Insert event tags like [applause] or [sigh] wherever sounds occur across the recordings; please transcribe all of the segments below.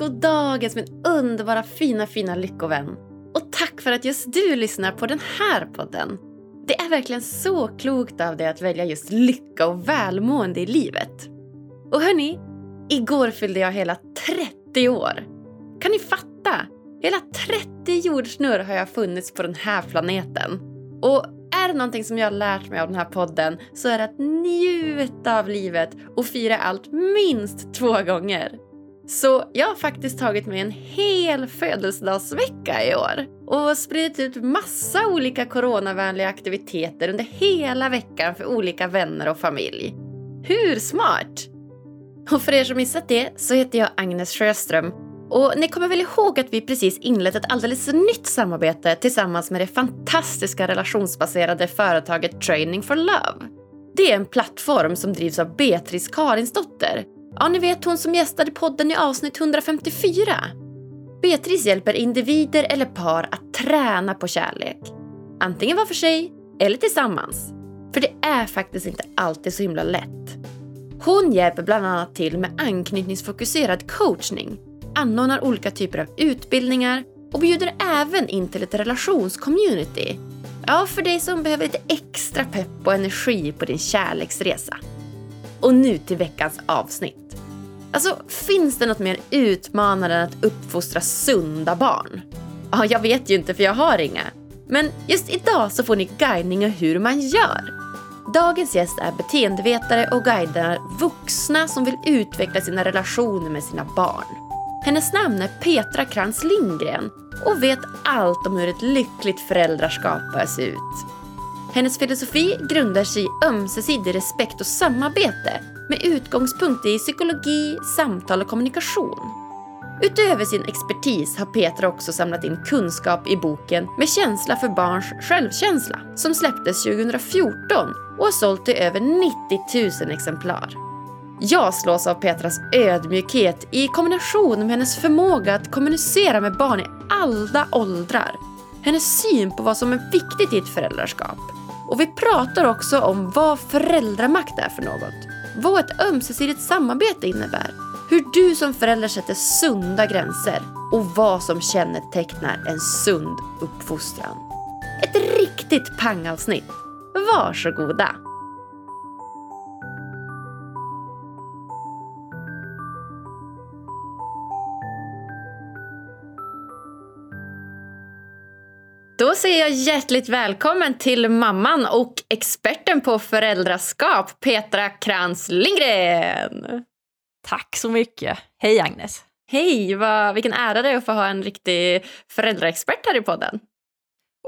god dagens min underbara fina fina lyckovän. Och tack för att just du lyssnar på den här podden. Det är verkligen så klokt av dig att välja just lycka och välmående i livet. Och hörni, igår fyllde jag hela 30 år. Kan ni fatta? Hela 30 jordsnurr har jag funnits på den här planeten. Och är det någonting som jag har lärt mig av den här podden så är det att njuta av livet och fira allt minst två gånger. Så jag har faktiskt tagit mig en hel födelsedagsvecka i år och spridit ut massa olika coronavänliga aktiviteter under hela veckan för olika vänner och familj. Hur smart? Och för er som missat det så heter jag Agnes Sjöström och ni kommer väl ihåg att vi precis inlett ett alldeles nytt samarbete tillsammans med det fantastiska relationsbaserade företaget Training for Love. Det är en plattform som drivs av Beatrice Karinsdotter. Ja, ni vet hon som gästade podden i avsnitt 154. Beatrice hjälper individer eller par att träna på kärlek. Antingen var för sig eller tillsammans. För det är faktiskt inte alltid så himla lätt. Hon hjälper bland annat till med anknytningsfokuserad coachning anordnar olika typer av utbildningar och bjuder även in till ett relationscommunity. Ja, för dig som behöver lite extra pepp och energi på din kärleksresa. Och nu till veckans avsnitt. Alltså, finns det något mer utmanande än att uppfostra sunda barn? Ja, jag vet ju inte för jag har inga. Men just idag så får ni guidning om hur man gör. Dagens gäst är beteendevetare och guidar vuxna som vill utveckla sina relationer med sina barn. Hennes namn är Petra Krantz Lindgren och vet allt om hur ett lyckligt föräldraskap bör se ut. Hennes filosofi grundar sig i ömsesidig respekt och samarbete med utgångspunkt i psykologi, samtal och kommunikation. Utöver sin expertis har Petra också samlat in kunskap i boken Med känsla för barns självkänsla som släpptes 2014 och har sålt i över 90 000 exemplar. Jag slås av Petras ödmjukhet i kombination med hennes förmåga att kommunicera med barn i alla åldrar. Hennes syn på vad som är viktigt i ett föräldraskap. Och vi pratar också om vad föräldramakt är för något. Vad ett ömsesidigt samarbete innebär. Hur du som förälder sätter sunda gränser. Och vad som kännetecknar en sund uppfostran. Ett riktigt pangavsnitt. Varsågoda! Då säger jag hjärtligt välkommen till mamman och experten på föräldraskap, Petra Krantz Lindgren. Tack så mycket. Hej Agnes. Hej, vad, vilken ära det är att få ha en riktig föräldraexpert här i podden.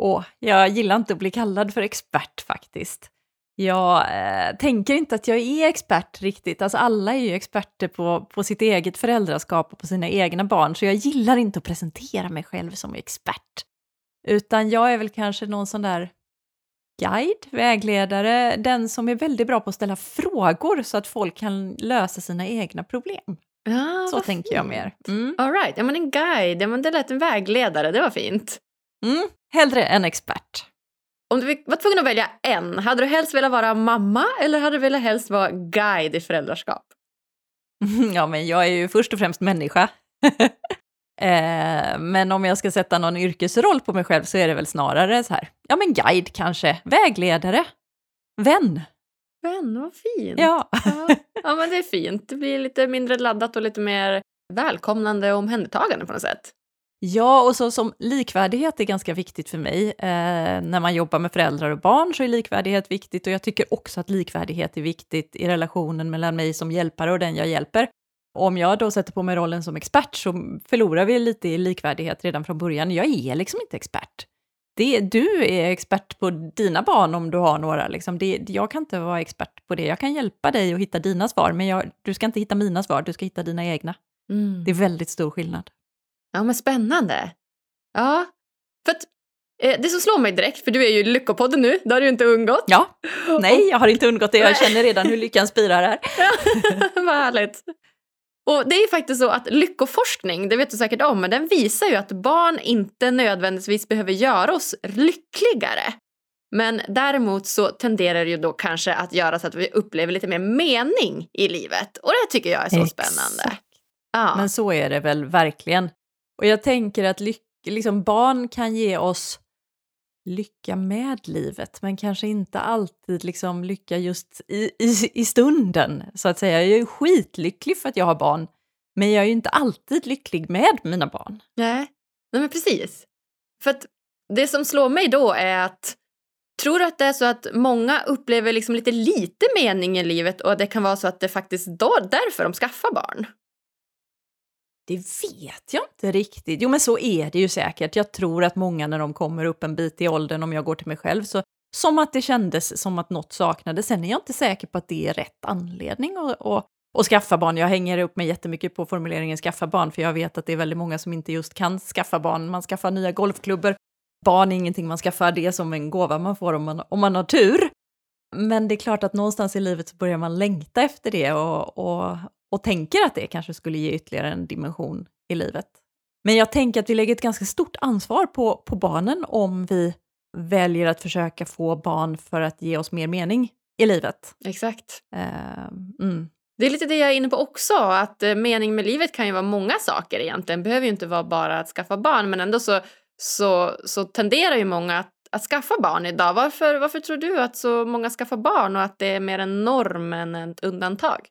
Åh, jag gillar inte att bli kallad för expert faktiskt. Jag eh, tänker inte att jag är expert riktigt. Alltså alla är ju experter på, på sitt eget föräldraskap och på sina egna barn, så jag gillar inte att presentera mig själv som expert. Utan jag är väl kanske någon sån där guide, vägledare, den som är väldigt bra på att ställa frågor så att folk kan lösa sina egna problem. Ja, så tänker fint. jag mer. Mm. All right. ja, men en guide, ja, men det lät en vägledare, det var fint. Mm. Hellre en expert. Om du var tvungen att välja en, hade du helst velat vara mamma eller hade du velat helst vara guide i föräldraskap? [laughs] Ja, men jag är ju först och främst människa. [laughs] Eh, men om jag ska sätta någon yrkesroll på mig själv så är det väl snarare så här, ja men guide kanske, vägledare, vän. Vän, vad fint. Ja. ja. [laughs] ja. men det är fint. Det blir lite mindre laddat och lite mer välkomnande och omhändertagande på något sätt. Ja, och så som likvärdighet är ganska viktigt för mig. Eh, när man jobbar med föräldrar och barn så är likvärdighet viktigt och jag tycker också att likvärdighet är viktigt i relationen mellan mig som hjälpare och den jag hjälper. Om jag då sätter på mig rollen som expert så förlorar vi lite i likvärdighet redan från början. Jag är liksom inte expert. Det, du är expert på dina barn om du har några. Liksom. Det, jag kan inte vara expert på det. Jag kan hjälpa dig att hitta dina svar, men jag, du ska inte hitta mina svar, du ska hitta dina egna. Mm. Det är väldigt stor skillnad. Ja, men spännande. Ja, för att eh, det som slår mig direkt, för du är ju i Lyckopodden nu, det har du inte undgått. Ja, nej, jag har inte undgått det. Jag känner redan hur lyckan spirar här. [laughs] Vad härligt. Och det är faktiskt så att lyckoforskning, det vet du säkert om, men den visar ju att barn inte nödvändigtvis behöver göra oss lyckligare. Men däremot så tenderar det ju då kanske att göra så att vi upplever lite mer mening i livet. Och det tycker jag är så Exakt. spännande. Ja. Men så är det väl verkligen. Och jag tänker att lyck, liksom barn kan ge oss lycka med livet, men kanske inte alltid liksom lycka just i, i, i stunden, så att säga. Jag är ju skitlycklig för att jag har barn, men jag är ju inte alltid lycklig med mina barn. Nej, Nej men precis. För att det som slår mig då är att Tror du att det är så att många upplever liksom lite lite mening i livet och det kan vara så att det faktiskt då därför de skaffar barn? Det vet jag inte riktigt. Jo, men så är det ju säkert. Jag tror att många när de kommer upp en bit i åldern, om jag går till mig själv, så som att det kändes som att något saknades. Sen är jag inte säker på att det är rätt anledning att, att, att skaffa barn. Jag hänger upp mig jättemycket på formuleringen skaffa barn, för jag vet att det är väldigt många som inte just kan skaffa barn. Man skaffar nya golfklubbor. Barn är ingenting man skaffar, det är som en gåva man får om man, om man har tur. Men det är klart att någonstans i livet så börjar man längta efter det och, och, och tänker att det kanske skulle ge ytterligare en dimension i livet. Men jag tänker att vi lägger ett ganska stort ansvar på, på barnen om vi väljer att försöka få barn för att ge oss mer mening i livet. Exakt. Uh, mm. Det är lite det jag är inne på också, att eh, mening med livet kan ju vara många saker egentligen. Det behöver ju inte vara bara att skaffa barn, men ändå så, så, så tenderar ju många att, att skaffa barn idag. Varför, varför tror du att så många skaffar barn och att det är mer en norm än ett undantag?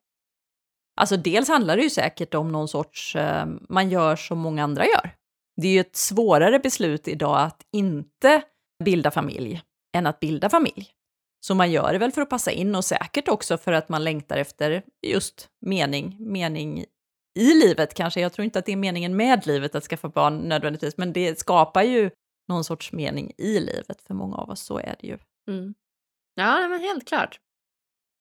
Alltså dels handlar det ju säkert om någon sorts, eh, man gör som många andra gör. Det är ju ett svårare beslut idag att inte bilda familj än att bilda familj. Så man gör det väl för att passa in och säkert också för att man längtar efter just mening, mening i livet kanske. Jag tror inte att det är meningen med livet att skaffa barn nödvändigtvis, men det skapar ju någon sorts mening i livet för många av oss, så är det ju. Mm. Ja, men helt klart.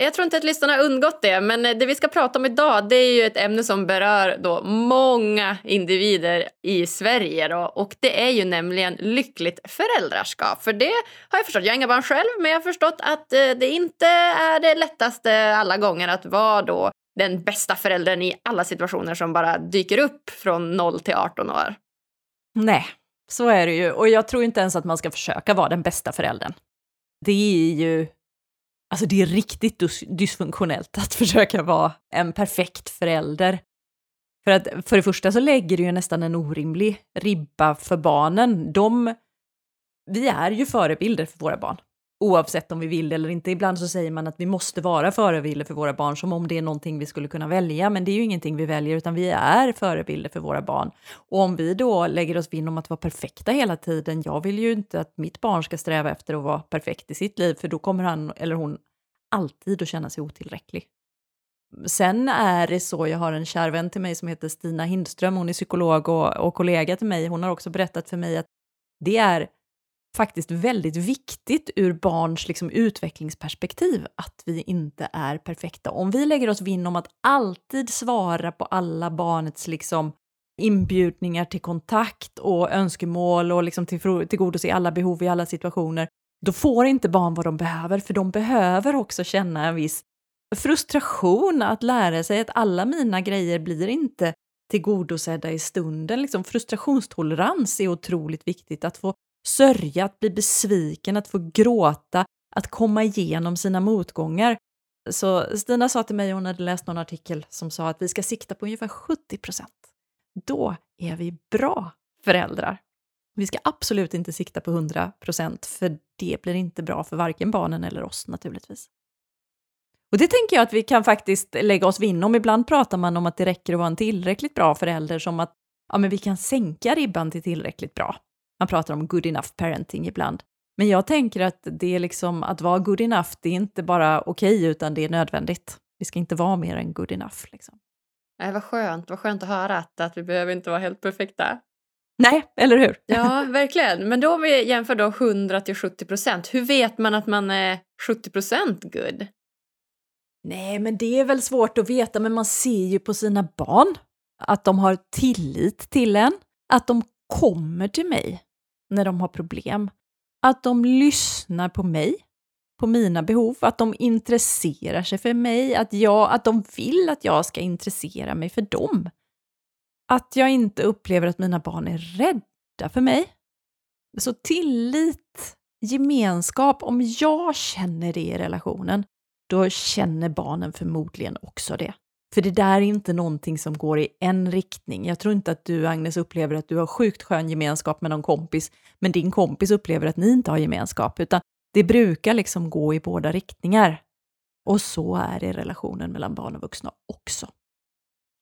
Jag tror inte att lyssnarna har undgått det, men eh, det vi ska prata om idag det är ju ett ämne som berör då många individer i Sverige. Då, och det är ju nämligen lyckligt föräldraskap. För det har jag förstått, jag har inga barn själv, men jag har förstått att eh, det inte är det lättaste alla gånger att vara då den bästa föräldern i alla situationer som bara dyker upp från 0 till 18 år. Nej, så är det ju. Och jag tror inte ens att man ska försöka vara den bästa föräldern. Det är ju Alltså det är riktigt dysfunktionellt att [laughs] försöka vara en perfekt förälder. För att för det första så lägger det ju nästan en orimlig ribba för barnen. De, vi är ju förebilder för våra barn, oavsett om vi vill det eller inte. Ibland så säger man att vi måste vara förebilder för våra barn som om det är någonting vi skulle kunna välja, men det är ju ingenting vi väljer utan vi är förebilder för våra barn. Och om vi då lägger oss vinn om att vara perfekta hela tiden, jag vill ju inte att mitt barn ska sträva efter att vara perfekt i sitt liv, för då kommer han eller hon alltid att känna sig otillräcklig. Sen är det så, jag har en kär vän till mig som heter Stina Hindström, hon är psykolog och, och kollega till mig, hon har också berättat för mig att det är faktiskt väldigt viktigt ur barns liksom, utvecklingsperspektiv att vi inte är perfekta. Om vi lägger oss vinn om att alltid svara på alla barnets liksom, inbjudningar till kontakt och önskemål och liksom till, tillgodose alla behov i alla situationer, då får inte barn vad de behöver, för de behöver också känna en viss frustration att lära sig att alla mina grejer blir inte tillgodosedda i stunden. Liksom frustrationstolerans är otroligt viktigt, att få sörja, att bli besviken, att få gråta, att komma igenom sina motgångar. Så Stina sa till mig, hon hade läst någon artikel som sa att vi ska sikta på ungefär 70 procent. Då är vi bra föräldrar. Vi ska absolut inte sikta på 100 procent, för det blir inte bra för varken barnen eller oss naturligtvis. Och det tänker jag att vi kan faktiskt lägga oss vinn om. Ibland pratar man om att det räcker att vara en tillräckligt bra förälder, som att ja, men vi kan sänka ribban till tillräckligt bra. Man pratar om good enough parenting ibland. Men jag tänker att det är liksom att vara good enough, det är inte bara okej, okay, utan det är nödvändigt. Vi ska inte vara mer än good enough. Liksom. Nej, vad skönt, vad skönt att höra att, att vi behöver inte vara helt perfekta. Nej, eller hur? Ja, [laughs] verkligen. Men då om vi jämför då 100 till 70 procent, hur vet man att man är 70 procent good? Nej, men det är väl svårt att veta, men man ser ju på sina barn att de har tillit till en, att de kommer till mig när de har problem, att de lyssnar på mig, på mina behov, att de intresserar sig för mig, att, jag, att de vill att jag ska intressera mig för dem. Att jag inte upplever att mina barn är rädda för mig. Så tillit, gemenskap, om jag känner det i relationen, då känner barnen förmodligen också det. För det där är inte någonting som går i en riktning. Jag tror inte att du, Agnes, upplever att du har sjukt skön gemenskap med någon kompis, men din kompis upplever att ni inte har gemenskap, utan det brukar liksom gå i båda riktningar. Och så är det i relationen mellan barn och vuxna också.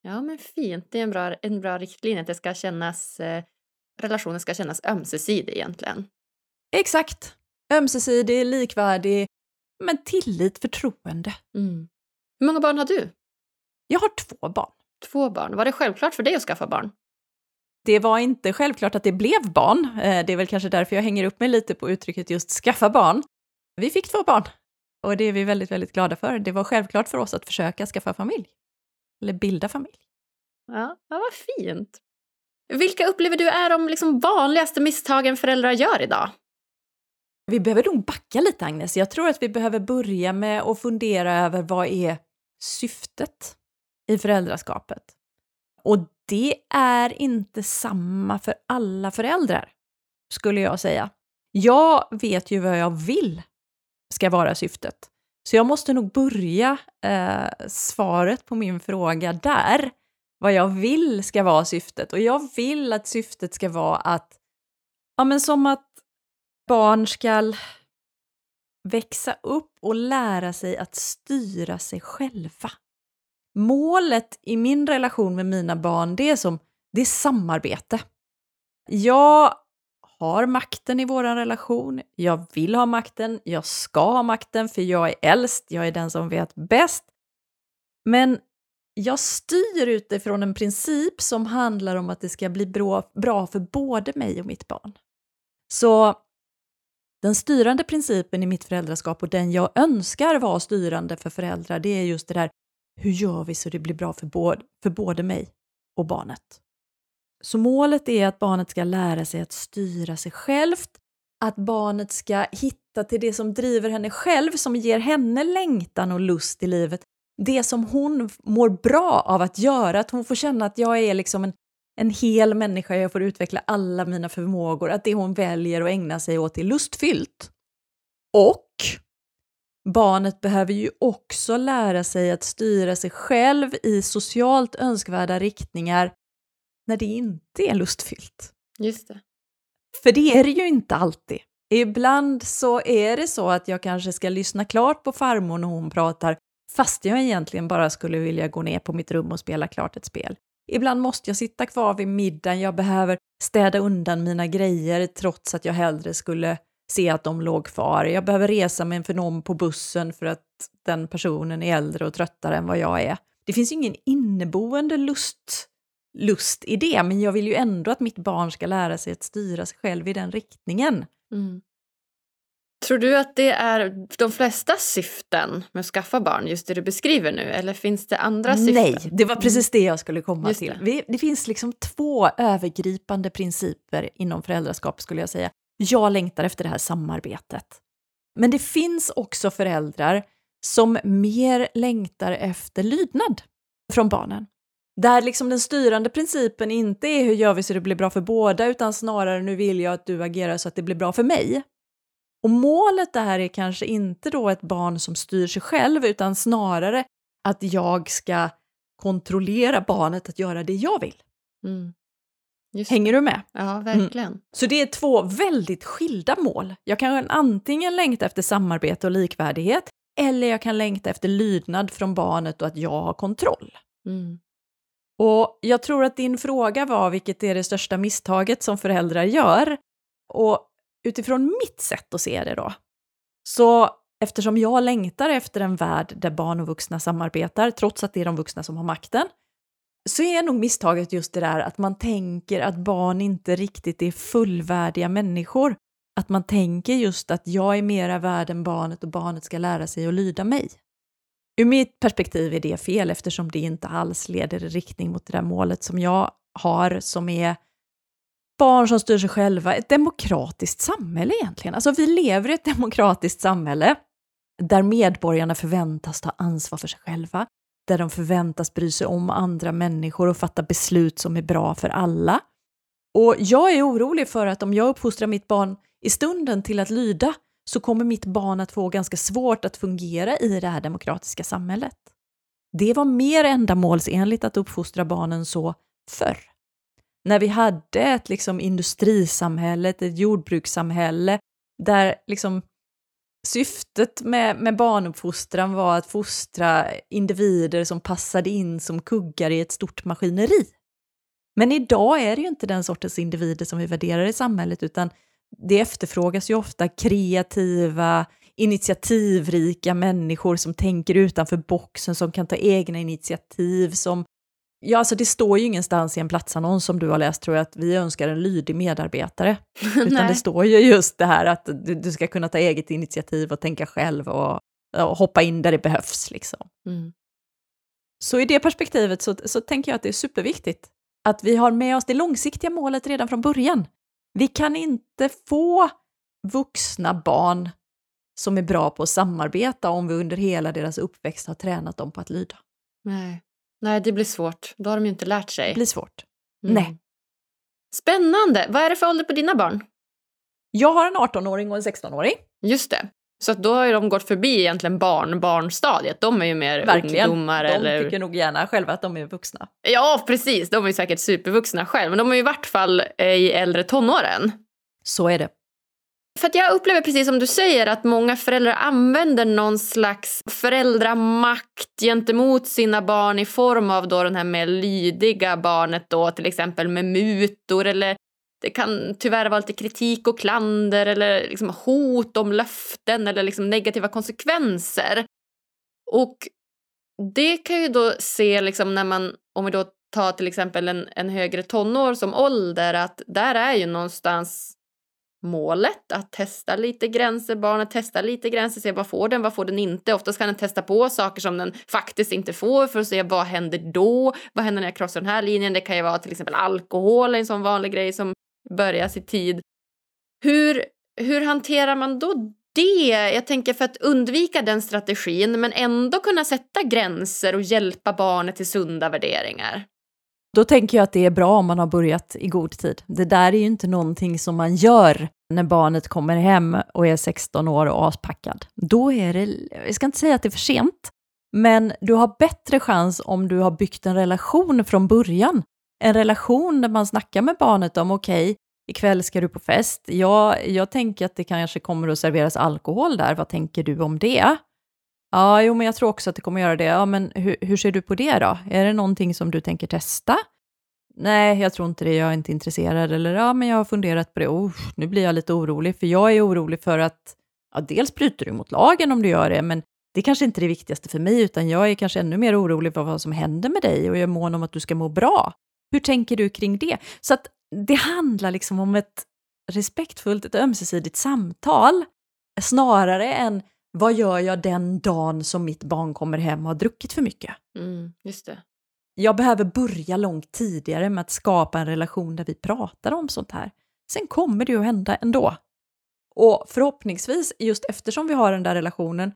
Ja, men fint. Det är en bra, en bra riktlinje att det ska kännas, eh, relationen ska kännas ömsesidig egentligen. Exakt. Ömsesidig, likvärdig, men tillit, förtroende. Mm. Hur många barn har du? Jag har två barn. Två barn. Var det självklart för dig att skaffa barn? Det var inte självklart att det blev barn. Eh, det är väl kanske därför jag hänger upp mig lite på uttrycket just skaffa barn. Vi fick två barn och det är vi väldigt, väldigt glada för. Det var självklart för oss att försöka skaffa familj. Eller bilda familj. Ja, ja vad fint. Vilka upplever du är de liksom vanligaste misstagen föräldrar gör idag? Vi behöver nog backa lite, Agnes. Jag tror att vi behöver börja med att fundera över vad är syftet i föräldraskapet? Och det är inte samma för alla föräldrar, skulle jag säga. Jag vet ju vad jag vill ska vara syftet. Så jag måste nog börja eh, svaret på min fråga där. Vad jag vill ska vara syftet. Och jag vill att syftet ska vara att, ja men som att barn ska växa upp och lära sig att styra sig själva. Målet i min relation med mina barn, det är som det är samarbete. Jag har makten i vår relation, jag vill ha makten, jag ska ha makten för jag är äldst, jag är den som vet bäst. Men jag styr utifrån en princip som handlar om att det ska bli bra, bra för både mig och mitt barn. Så den styrande principen i mitt föräldraskap och den jag önskar vara styrande för föräldrar, det är just det där, hur gör vi så det blir bra för både, för både mig och barnet? Så målet är att barnet ska lära sig att styra sig självt, att barnet ska hitta till det som driver henne själv, som ger henne längtan och lust i livet. Det som hon mår bra av att göra, att hon får känna att jag är liksom en, en hel människa, jag får utveckla alla mina förmågor, att det hon väljer att ägna sig åt är lustfyllt. Och barnet behöver ju också lära sig att styra sig själv i socialt önskvärda riktningar när det inte är lustfyllt. Just det. För det är det ju inte alltid. Ibland så är det så att jag kanske ska lyssna klart på farmor när hon pratar, fast jag egentligen bara skulle vilja gå ner på mitt rum och spela klart ett spel. Ibland måste jag sitta kvar vid middagen, jag behöver städa undan mina grejer trots att jag hellre skulle se att de låg kvar. Jag behöver resa mig för någon på bussen för att den personen är äldre och tröttare än vad jag är. Det finns ingen inneboende lust lust i det, men jag vill ju ändå att mitt barn ska lära sig att styra sig själv i den riktningen. Mm. Tror du att det är de flesta syften med att skaffa barn, just det du beskriver nu, eller finns det andra syften? Nej, det var precis det jag skulle komma Just till. det. Det finns liksom två övergripande principer inom föräldraskap skulle jag säga. Jag längtar efter det här samarbetet. Men det finns också föräldrar som mer längtar efter lydnad från barnen. Där liksom den styrande principen inte är hur gör vi så det blir bra för båda, utan snarare nu vill jag att du agerar så att det blir bra för mig. Och målet där är kanske inte då ett barn som styr sig själv, utan snarare att jag ska kontrollera barnet att göra det jag vill. Mm. Just Hänger du med? Ja, verkligen. Så det är två väldigt skilda mål. Jag kan antingen längta efter samarbete och likvärdighet, eller jag kan längta efter lydnad från barnet och att jag har kontroll. Mm. Och jag tror att din fråga var vilket är det största misstaget som föräldrar gör. Och utifrån mitt sätt att se det då, så eftersom jag längtar efter en värld där barn och vuxna samarbetar, trots att det är de vuxna som har makten, så är nog misstaget just det där att man tänker att barn inte riktigt är fullvärdiga människor. Att man tänker just att jag är mera värd än barnet och barnet ska lära sig att lyda mig. Ur mitt perspektiv är det fel eftersom det inte alls leder i riktning mot det där målet som jag har som är barn som styr sig själva, ett demokratiskt samhälle egentligen. Alltså vi lever i ett demokratiskt samhälle där medborgarna förväntas ta ansvar för sig själva, där de förväntas bry sig om andra människor och fatta beslut som är bra för alla. Och jag är orolig för att om jag uppfostrar mitt barn i stunden till att lyda så kommer mitt barn att få ganska svårt att fungera i det här demokratiska samhället. Det var mer ändamålsenligt att uppfostra barnen så förr. När vi hade ett liksom industrisamhälle, ett jordbrukssamhälle, där liksom syftet med, med barnuppfostran var att fostra individer som passade in som kuggar i ett stort maskineri. Men idag är det ju inte den sortens individer som vi värderar i samhället, utan det efterfrågas ju ofta kreativa, initiativrika människor som tänker utanför boxen, som kan ta egna initiativ, som Ja, alltså det står ju ingenstans i en platsannons som du har läst tror jag att vi önskar en lydig medarbetare. [laughs] Utan det står ju just det här att du, du, ska kunna ta eget initiativ och tänka själv och, och hoppa in där det behövs. Liksom. Mm. Så i det perspektivet så, så tänker jag att det är superviktigt att vi har med oss det långsiktiga målet redan från början. Vi kan inte få vuxna barn som är bra på att samarbeta om vi under hela deras uppväxt har tränat dem på att lyda. Nej. Nej, det blir svårt. Då har de ju inte lärt sig. Det blir svårt. Mm. Nej. Spännande! Vad är det för ålder på dina barn? Jag har en 18-åring och en 16-åring. Just det. Så då har de gått förbi egentligen barn, barnstadiet. De är ju mer Verkligen. ungdomar. De eller... tycker nog gärna själva att de är vuxna. Ja, precis. De är säkert supervuxna själva. Men de är i vart fall i äldre tonåren. Så är det. För att jag upplever precis som du säger att många föräldrar använder någon slags föräldramakt gentemot sina barn i form av då den här mer lydiga barnet då till exempel med mutor eller det kan tyvärr vara lite kritik och klander eller liksom hot om löften eller liksom negativa konsekvenser. Och det kan ju då se liksom när man, om vi då tar till exempel en, en högre tonår som ålder, att där är ju någonstans målet att testa lite gränser. Barnet testar lite gränser, se vad får den, vad får den inte. Oftast kan den testa på saker som den faktiskt inte får för att se vad händer då. Vad händer när jag krossar den här linjen? Det kan ju vara till exempel alkohol, en sån vanlig grej som börjas i tid. Hur, hur hanterar man då det? Jag tänker för att undvika den strategin men ändå kunna sätta gränser och hjälpa barnet till sunda värderingar. Då tänker jag att det är bra om man har börjat i god tid. Det där är ju inte någonting som man gör när barnet kommer hem och är 16 år och aspackad. Då är det, jag ska inte säga att det är för sent, men du har bättre chans om du har byggt en relation från början. En relation där man snackar med barnet om okej, okay, ikväll ska du på fest. Jag, jag tänker att det kanske kommer att serveras alkohol där. Vad tänker du om det? Ja, jo, men jag tror också att det kommer göra det. Ja, men hur, hur ser du på det då? Är det någonting som du tänker testa? Nej, jag tror inte det, jag är inte intresserad. Eller ja, men jag har funderat på det. Oh, nu blir jag lite orolig, för jag är orolig för att ja, dels bryter du mot lagen om du gör det, men det är kanske inte är det viktigaste för mig, utan jag är kanske ännu mer orolig för vad som händer med dig och jag är mån om att du ska må bra. Hur tänker du kring det? Så att det handlar liksom om ett respektfullt, ett ömsesidigt samtal, snarare än vad gör jag den dagen som mitt barn kommer hem och har druckit för mycket? Mm, just det. Jag behöver börja långt tidigare med att skapa en relation där vi pratar om sånt här. Sen kommer det ju att hända ändå. Och förhoppningsvis, just eftersom vi har den där relationen,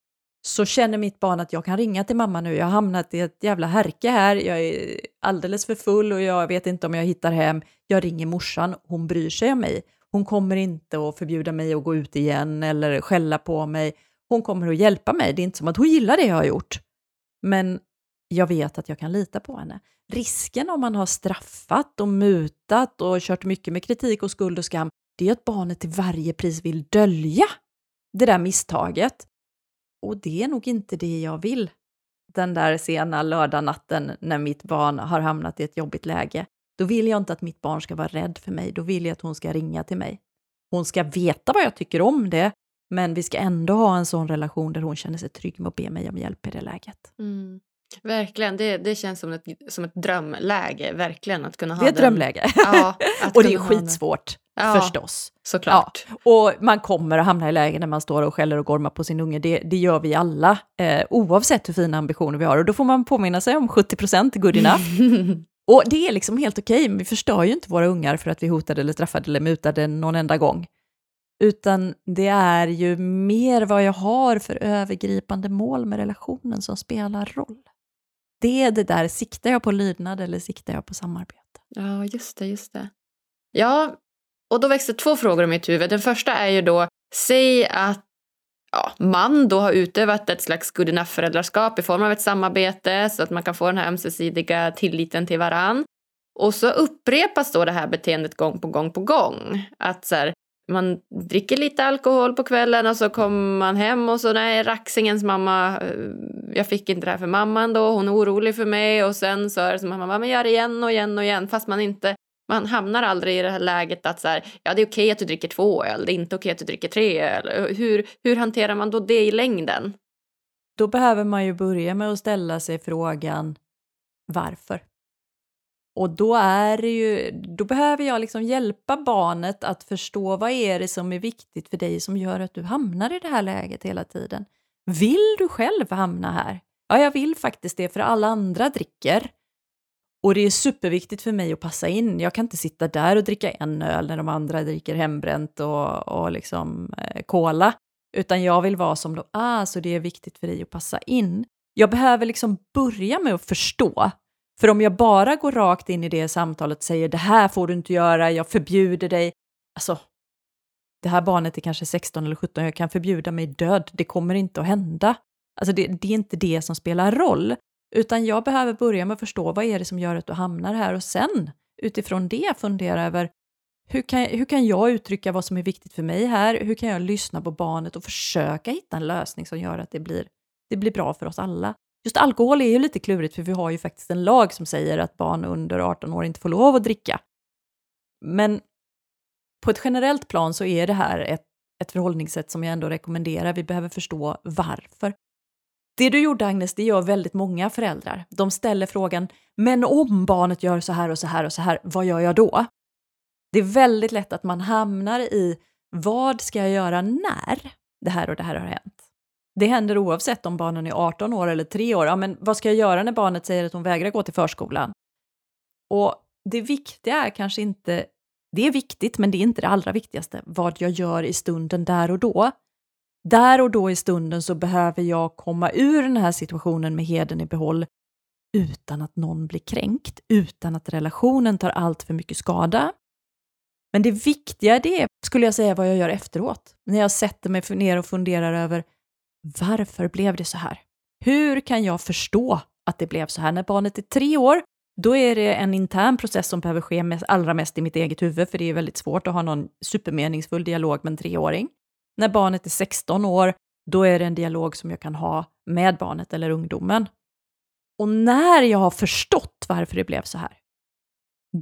så känner mitt barn att jag kan ringa till mamma nu. Jag har hamnat i ett jävla härke här. Jag är alldeles för full och jag vet inte om jag hittar hem. Jag ringer morsan. Hon bryr sig om mig. Hon kommer inte att förbjuda mig att gå ut igen eller skälla på mig. Hon kommer att hjälpa mig. Det är inte som att hon gillar det jag har gjort. Men jag vet att jag kan lita på henne. Risken om man har straffat och mutat och kört mycket med kritik och skuld och skam, det är att barnet till varje pris vill dölja det där misstaget. Och det är nog inte det jag vill. Den där sena lördagnatten när mitt barn har hamnat i ett jobbigt läge. Då vill jag inte att mitt barn ska vara rädd för mig. Då vill jag att hon ska ringa till mig. Hon ska veta vad jag tycker om det, men vi ska ändå ha en sån relation där hon känner sig trygg med att be mig om hjälp i det läget. Mm. Verkligen, det, det känns som ett, som ett drömläge. Verkligen att kunna ha Det är ett den. drömläge. Ja, [laughs] och det är skitsvårt ja, förstås. Såklart. Ja. Och man kommer att hamna i lägen när man står och skäller och gormar på sin unge. Det, det gör vi alla, eh, oavsett hur fina ambitioner vi har. Och då får man påminna sig om 70 good enough. [laughs] och det är liksom helt okej, men vi förstör ju inte våra ungar för att vi hotade eller straffade eller mutade någon enda gång utan det är ju mer vad jag har för övergripande mål med relationen som spelar roll. Det är det där, siktar jag på lydnad eller siktar jag på samarbete? Ja, just det, just det. Ja, och då växer två frågor i mitt huvud. Den första är ju då, säg att, ja, man då har utövat ett slags good enough-föräldraskap i form av ett samarbete så att man kan få den här ömsesidiga tilliten till varann. Och så upprepas då det här beteendet gång på gång på gång. Att så här, man dricker lite alkohol på kvällen och så kommer man hem och så nej, Raxingens mamma, eh, jag fick inte det här för mamman då, hon är orolig för mig och sen så är det som att man gör det igen och igen och igen fast man inte man hamnar aldrig i det här läget att så här, ja, det är okej att du dricker två öl, det är inte okej att du dricker tre öl. Hur, hur hanterar man då det i längden? Då behöver man ju börja med att ställa sig frågan varför? Och då är det ju, då behöver jag liksom hjälpa barnet att förstå vad är det som är viktigt för dig som gör att du hamnar i det här läget hela tiden. Vill du själv hamna här? Ja, jag vill faktiskt det för alla andra dricker. Och det är superviktigt för mig att passa in. Jag kan inte sitta där och dricka en öl när de andra dricker hembränt och, och liksom eh, cola. Utan jag vill vara som de är, så det är viktigt för dig att passa in. Jag behöver liksom börja med att förstå. För om jag bara går rakt in i det samtalet och säger det här får du inte göra, jag förbjuder dig. Alltså, det här barnet är kanske 16 eller 17, jag kan förbjuda mig död, det kommer inte att hända. Alltså det, det är inte det som spelar roll, utan jag behöver börja med att förstå vad är det som gör att du hamnar här och sen utifrån det fundera över hur kan, hur kan jag uttrycka vad som är viktigt för mig här? Hur kan jag lyssna på barnet och försöka hitta en lösning som gör att det blir, det blir bra för oss alla? Just alkohol är ju lite klurigt för vi har ju faktiskt en lag som säger att barn under 18 år inte får lov att dricka. Men på ett generellt plan så är det här ett, ett förhållningssätt som jag ändå rekommenderar. Vi behöver förstå varför. Det du gjorde Agnes, det gör väldigt många föräldrar. De ställer frågan, men om barnet gör så här och så här och så här, vad gör jag då? Det är väldigt lätt att man hamnar i, vad ska jag göra när det här och det här har hänt? Det händer oavsett om barnen är 18 år eller 3 år. Ja, men vad ska jag göra när barnet säger att hon vägrar gå till förskolan? Och det viktiga är kanske inte, det är viktigt, men det är inte det allra viktigaste, vad jag gör i stunden där och då. Där och då i stunden så behöver jag komma ur den här situationen med heden i behåll utan att någon blir kränkt, utan att relationen tar allt för mycket skada. Men det viktiga det är skulle jag säga vad jag gör efteråt. När jag sätter mig ner och funderar över varför blev det så här? Hur kan jag förstå att det blev så här? När barnet är tre år, då är det en intern process som behöver ske mest, allra mest i mitt eget huvud, för det är väldigt svårt att ha någon supermeningsfull dialog med en treåring. När barnet är 16 år, då är det en dialog som jag kan ha med barnet eller ungdomen. Och när jag har förstått varför det blev så här,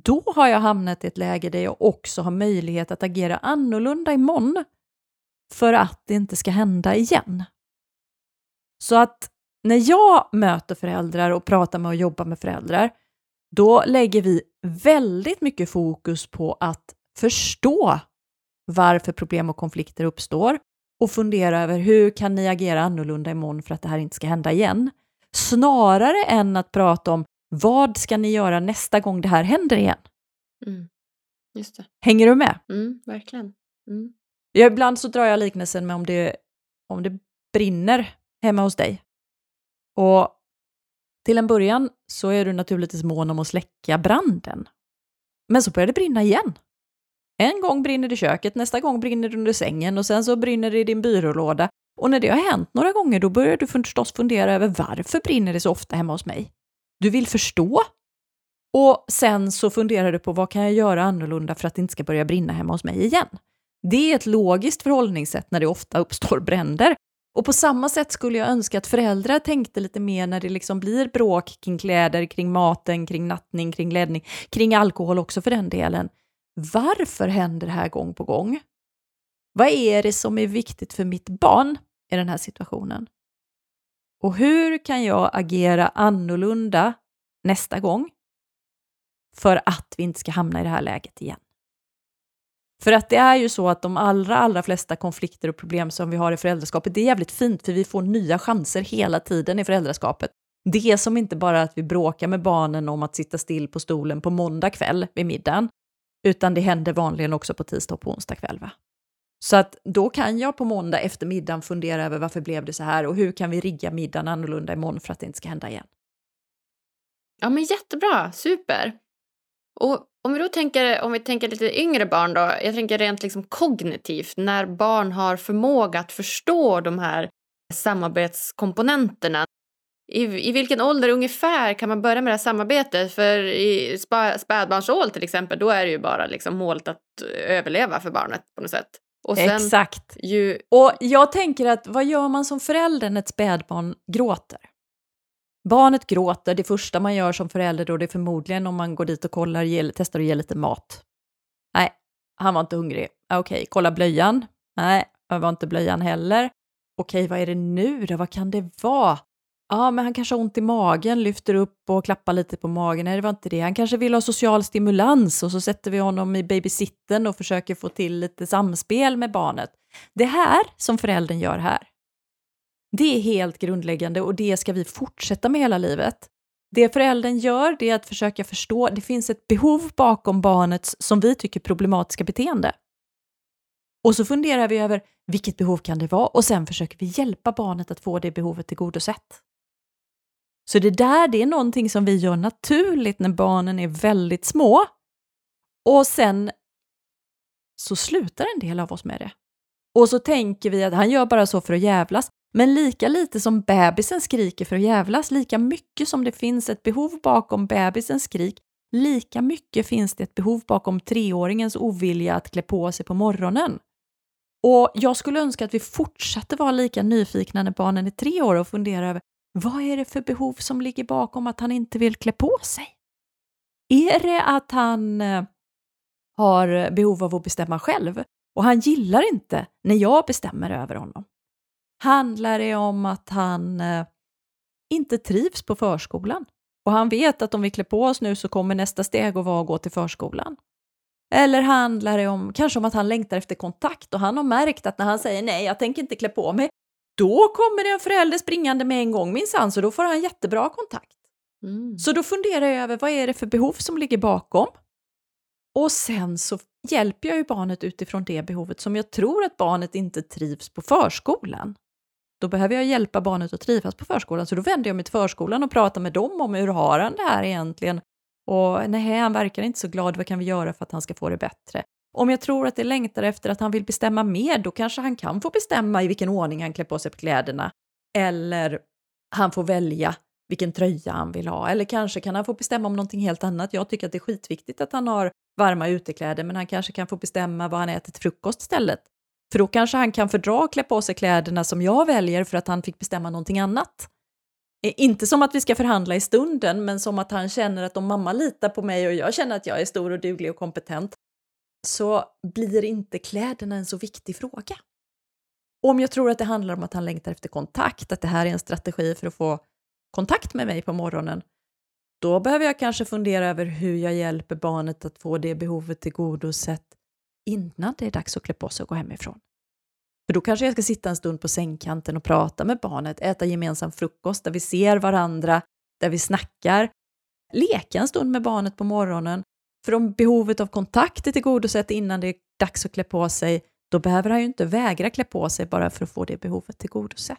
då har jag hamnat i ett läge där jag också har möjlighet att agera annorlunda imorgon för att det inte ska hända igen. Så att när jag möter föräldrar och pratar med och jobbar med föräldrar, då lägger vi väldigt mycket fokus på att förstå varför problem och konflikter uppstår och fundera över hur kan ni agera annorlunda imorgon för att det här inte ska hända igen? Snarare än att prata om vad ska ni göra nästa gång det här händer igen? Mm. Hänger du med? Mm, verkligen. Mm. Ja, ibland så drar jag liknelsen med om det, om det brinner hemma hos dig. Och till en början så är du naturligtvis mån om att släcka branden. Men så börjar det brinna igen. En gång brinner det i köket, nästa gång brinner det under sängen och sen så brinner det i din byrålåda. Och när det har hänt några gånger då börjar du förstås fundera över varför brinner det så ofta hemma hos mig? Du vill förstå. Och sen så funderar du på vad kan jag göra annorlunda för att det inte ska börja brinna hemma hos mig igen? Det är ett logiskt förhållningssätt när det ofta uppstår bränder. Och på samma sätt skulle jag önska att föräldrar tänkte lite mer när det liksom blir bråk kring kläder, kring maten, kring nattning, kring ledning, kring alkohol också för den delen. Varför händer det här gång på gång? Vad är det som är viktigt för mitt barn i den här situationen? Och hur kan jag agera annorlunda nästa gång för att vi inte ska hamna i det här läget igen? För att det är ju så att de allra, allra flesta konflikter och problem som vi har i föräldraskapet, det är jävligt fint för vi får nya chanser hela tiden i föräldraskapet. Det är som inte bara att vi bråkar med barnen om att sitta still på stolen på måndag kväll vid middagen, utan det händer vanligen också på tisdag och på onsdag kväll. Va? Så att då kan jag på måndag efter middagen fundera över varför blev det så här och hur kan vi rigga middagen annorlunda imorgon för att det inte ska hända igen. Ja men jättebra, super. Och om vi då tänker, om vi tänker lite yngre barn då, jag tänker rent liksom kognitivt, när barn har förmåga att förstå de här samarbetskomponenterna. I, I vilken ålder ungefär kan man börja med det här samarbetet? För i spa, spädbarnsåld till exempel, då är det ju bara liksom målet att överleva för barnet på något sätt. Och sen Exakt. Ju... Och jag tänker att vad gör man som förälder när ett spädbarn gråter? Barnet gråter, det första man gör som förälder då det är förmodligen om man går dit och kollar, ge, testar att ge lite mat. Nej, han var inte hungrig. Ah, okej, okay, kolla blöjan. Nej, det var inte blöjan heller. Okej, vad är det nu då? Vad kan det vara? Ja, men han kanske har ont i magen, lyfter upp och klappar lite på magen. Nej, det var inte det. Han kanske vill ha social stimulans och så sätter vi honom i babysitten och försöker få till lite samspel med barnet. Det här som föräldern gör här, det är helt grundläggande och det ska vi fortsätta med hela livet. Det föräldern gör det är att försöka förstå, det finns ett behov bakom barnets, som vi tycker, problematiska beteende. Och så funderar vi över vilket behov kan det vara och sen försöker vi hjälpa barnet att få det behovet tillgodosett. Så det där, det är någonting som vi gör naturligt när barnen är väldigt små. Och sen så slutar en del av oss med det. Och så tänker vi att han gör bara så för att jävlas. Men lika lite som bebisen skriker för att jävlas, lika mycket som det finns ett behov bakom bebisens skrik, lika mycket finns det ett behov bakom treåringens ovilja att klä på sig på morgonen. Och jag skulle önska att vi fortsatte vara lika nyfikna när barnen är tre år och fundera över vad är det för behov som ligger bakom att han inte vill klä på sig? Är det att han eh, har behov av att bestämma själv och han gillar inte när jag bestämmer över honom? Handlar det om att han eh, inte trivs på förskolan och han vet att om vi klär på oss nu så kommer nästa steg att vara att gå till förskolan? Eller handlar det om, kanske om att han längtar efter kontakt och han har märkt att när han säger nej, jag tänker inte klä på mig, då kommer det en förälder springande med en gång minsann, så då får han jättebra kontakt. Mm. Så då funderar jag över vad är det för behov som ligger bakom? Och sen så hjälper jag ju barnet utifrån det behovet som jag tror att barnet inte trivs på förskolan. Då behöver jag hjälpa barnet att trivas på förskolan, så då vänder jag mig till förskolan och pratar med dem om hur har han det här egentligen? Och nej, han verkar inte så glad, vad kan vi göra för att han ska få det bättre? Om jag tror att det längtar efter att han vill bestämma mer, då kanske han kan få bestämma i vilken ordning han klär på sig på kläderna. Eller han får välja vilken tröja han vill ha. Eller kanske kan han få bestämma om någonting helt annat. Jag tycker att det är skitviktigt att han har varma utekläder, men han kanske kan få bestämma vad han äter till frukost istället. För då kanske han kan fördra att klä på sig kläderna som jag väljer för att han fick bestämma någonting annat. Eh, inte som att vi ska förhandla i stunden, men som att han känner att om mamma litar på mig och jag känner att jag är stor och duglig och kompetent, så blir inte kläderna en så viktig fråga. Om jag tror att det handlar om att han längtar efter kontakt, att det här är en strategi för att få kontakt med mig på morgonen, då behöver jag kanske fundera över hur jag hjälper barnet att få det behovet tillgodosett innan det är dags att klä på sig och gå hemifrån. För då kanske jag ska sitta en stund på sängkanten och prata med barnet, äta gemensam frukost där vi ser varandra, där vi snackar, leka en stund med barnet på morgonen för om behovet av kontakt är tillgodosett innan det är dags att klä på sig, då behöver han ju inte vägra klä på sig bara för att få det behovet tillgodosett.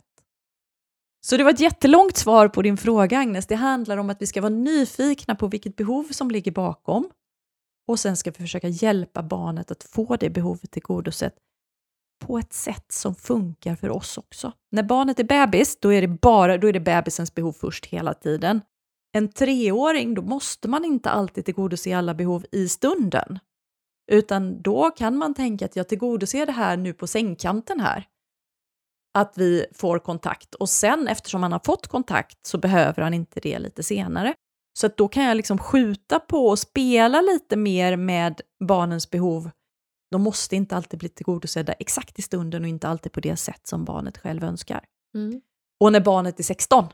Så det var ett jättelångt svar på din fråga Agnes. Det handlar om att vi ska vara nyfikna på vilket behov som ligger bakom och sen ska vi försöka hjälpa barnet att få det behovet tillgodosett på ett sätt som funkar för oss också. När barnet är bebis, då är det bara då är det bebisens behov först hela tiden en treåring, då måste man inte alltid tillgodose alla behov i stunden. Utan då kan man tänka att jag tillgodoser det här nu på sängkanten här. Att vi får kontakt och sen eftersom han har fått kontakt så behöver han inte det lite senare. Så att då kan jag liksom skjuta på och spela lite mer med barnens behov. De måste inte alltid bli tillgodosedda exakt i stunden och inte alltid på det sätt som barnet själv önskar. Mm. Och när barnet är 16,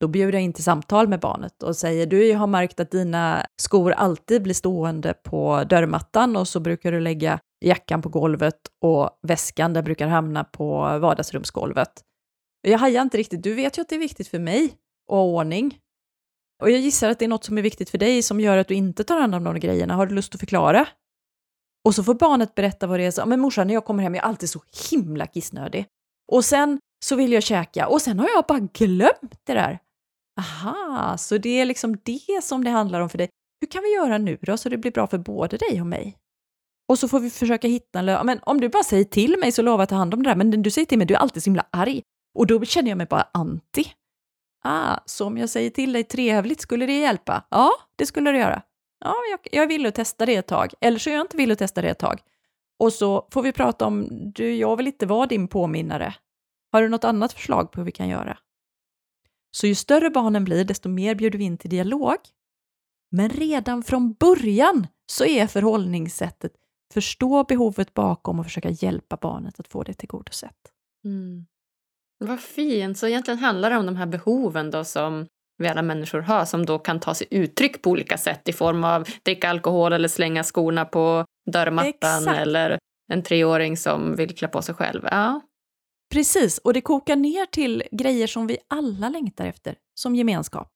då bjuder jag in till samtal med barnet och säger du jag har märkt att dina skor alltid blir stående på dörrmattan och så brukar du lägga jackan på golvet och väskan där brukar hamna på vardagsrumsgolvet. Jag hajar inte riktigt, du vet ju att det är viktigt för mig och ordning. Och jag gissar att det är något som är viktigt för dig som gör att du inte tar hand om de grejerna. Har du lust att förklara? Och så får barnet berätta vad det är. Så, men morsan, när jag kommer hem, jag är alltid så himla kissnödig. Och sen så vill jag käka och sen har jag bara glömt det där. Aha, så det är liksom det som det handlar om för dig. hur kan vi göra nu då så det blir bra för både dig och mig? Och så får vi försöka hitta en lösning. om du bara säger till mig så lovar jag att ta hand om det där, men du säger till mig, du är alltid så himla arg. Och då känner jag mig bara anti. Ah, så om jag säger till dig trevligt, skulle det hjälpa? Ja, det skulle det göra. Ja, jag, jag vill att testa det ett tag. Eller så är jag inte villig att testa det ett tag. Och så får vi prata om, du, jag vill inte vara din påminnare. Har du något annat förslag på hur vi kan göra? Så ju större barnen blir, desto mer bjuder vi in till dialog. Men redan från början så är förhållningssättet förstå behovet bakom och försöka hjälpa barnet att få det tillgodosett. Mm. Vad fint! Så egentligen handlar det om de här behoven då som vi alla människor har som då kan ta sig uttryck på olika sätt i form av dricka alkohol eller slänga skorna på dörrmattan Exakt. eller en treåring som vill klä på sig själv. Ja. Precis, och det kokar ner till grejer som vi alla längtar efter, som gemenskap.